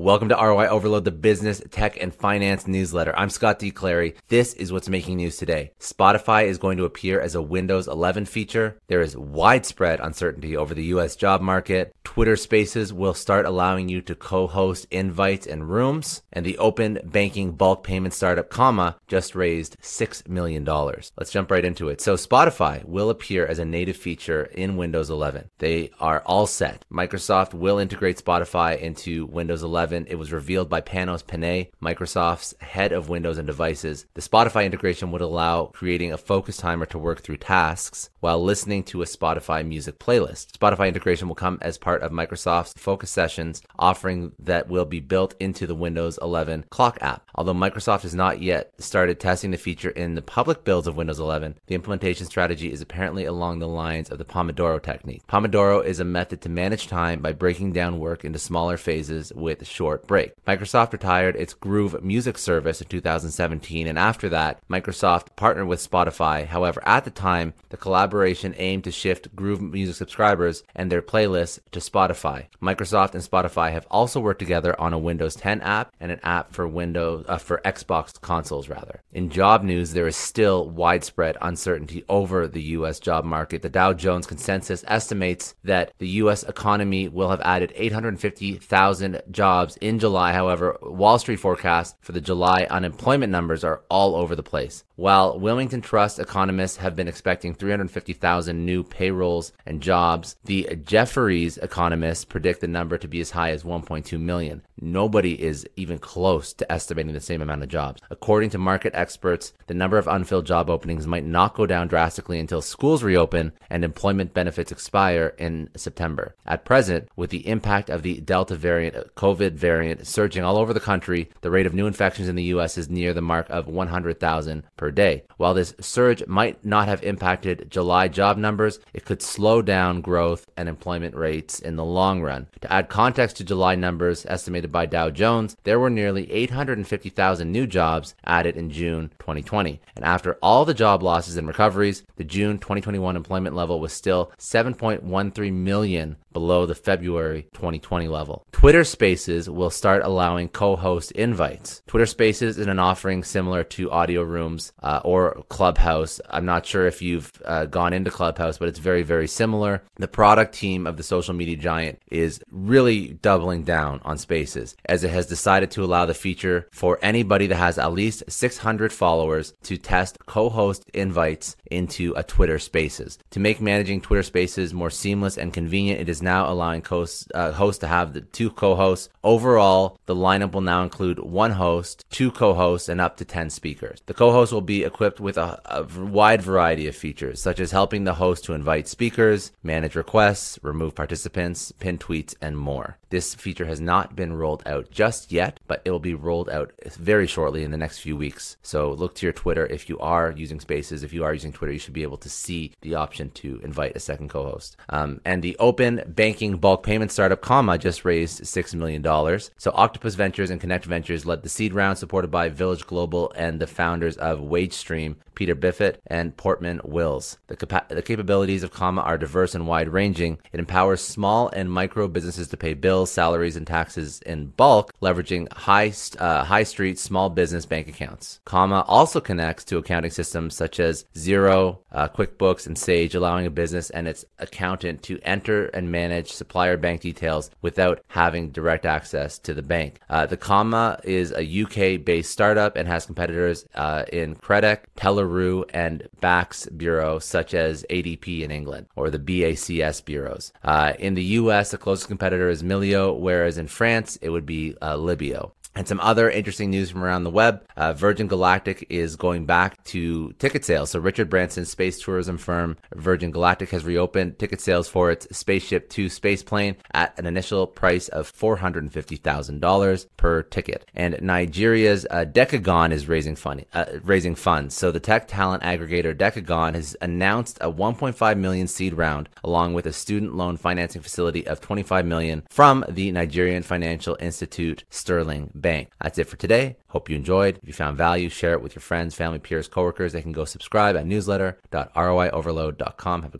Welcome to ROI Overload, the business, tech, and finance newsletter. I'm Scott D. Clary. This is what's making news today. Spotify is going to appear as a Windows 11 feature. There is widespread uncertainty over the US job market. Twitter Spaces will start allowing you to co-host invites and rooms. And the open banking bulk payment startup, Comma, just raised $6 million. Let's jump right into it. So Spotify will appear as a native feature in Windows 11. They are all set. Microsoft will integrate Spotify into Windows 11 11, it was revealed by Panos Panay, Microsoft's head of Windows and devices. The Spotify integration would allow creating a focus timer to work through tasks while listening to a Spotify music playlist. Spotify integration will come as part of Microsoft's Focus Sessions offering that will be built into the Windows 11 clock app. Although Microsoft has not yet started testing the feature in the public builds of Windows 11, the implementation strategy is apparently along the lines of the Pomodoro technique. Pomodoro is a method to manage time by breaking down work into smaller phases with short break. Microsoft retired its Groove music service in 2017, and after that, Microsoft partnered with Spotify. However, at the time, the collaboration aimed to shift Groove music subscribers and their playlists to Spotify. Microsoft and Spotify have also worked together on a Windows 10 app and an app for Windows uh, for Xbox consoles rather. In job news, there is still widespread uncertainty over the US job market. The Dow Jones consensus estimates that the US economy will have added 850,000 jobs jobs in July. However, Wall Street forecasts for the July unemployment numbers are all over the place. While Wilmington Trust economists have been expecting 350,000 new payrolls and jobs, the Jefferies economists predict the number to be as high as 1.2 million. Nobody is even close to estimating the same amount of jobs. According to market experts, the number of unfilled job openings might not go down drastically until schools reopen and employment benefits expire in September. At present, with the impact of the Delta variant, COVID variant surging all over the country, the rate of new infections in the US is near the mark of 100,000 per per day. While this surge might not have impacted July job numbers, it could slow down growth and employment rates in the long run. To add context to July numbers estimated by Dow Jones, there were nearly 850,000 new jobs added in June 2020. And after all the job losses and recoveries, the June 2021 employment level was still 7.13 million below the February 2020 level. Twitter Spaces will start allowing co-host invites. Twitter Spaces is an offering similar to audio rooms uh, or Clubhouse. I'm not sure if you've uh, gone into Clubhouse, but it's very, very similar. The product team of the social media giant is really doubling down on Spaces as it has decided to allow the feature for anybody that has at least 600 followers to test co-host invites into a Twitter Spaces. To make managing Twitter Spaces more seamless and convenient, it is now allowing hosts, uh, hosts to have the two co-hosts. Overall, the lineup will now include one host, two co-hosts, and up to 10 speakers. The co-host will be equipped with a, a wide variety of features, such as helping the host to invite speakers, manage requests, remove participants, pin tweets, and more. This feature has not been rolled out just yet, but it will be rolled out very shortly in the next few weeks. So look to your Twitter if you are using Spaces. If you are using Twitter, you should be able to see the option to invite a second co-host. Um, and the open banking bulk payment startup Comma just raised $6 million. So Octopus Ventures and Connect Ventures led the seed round supported by Village Global and the founders of WageStream, Peter Briffett and Portman Wills. The, capa- the capabilities of Comma are diverse and wide ranging. It empowers small and micro businesses to pay bills, salaries, and taxes in bulk, leveraging high, uh, high street small business bank accounts. Comma also connects to accounting systems such as Xero, uh, QuickBooks, and Sage, allowing a business and its accountant to enter and manage supplier bank details without having direct access to the bank. Uh, the Comma is a UK based startup and has competitors uh, in Credec, And BACS bureau, such as ADP in England or the BACS bureaus. Uh, in the US, the closest competitor is Melio, whereas in France, it would be uh, Libeo. And some other interesting news from around the web. Uh, Virgin Galactic is going back to ticket sales. So Richard Branson's space tourism firm Virgin Galactic has reopened ticket sales for its Spaceship 2 space plane at an initial price of $450,000 per ticket. And Nigeria's uh, Decagon is raising uh, raising funds. So the tech talent aggregator Decagon has announced a 1.5 million seed round along with a student loan financing facility of 25 million from the Nigerian Financial Institute Sterling Bank That's it for today. Hope you enjoyed. If you found value, share it with your friends, family, peers, coworkers. They can go subscribe at newsletter.roioverload.com. Have a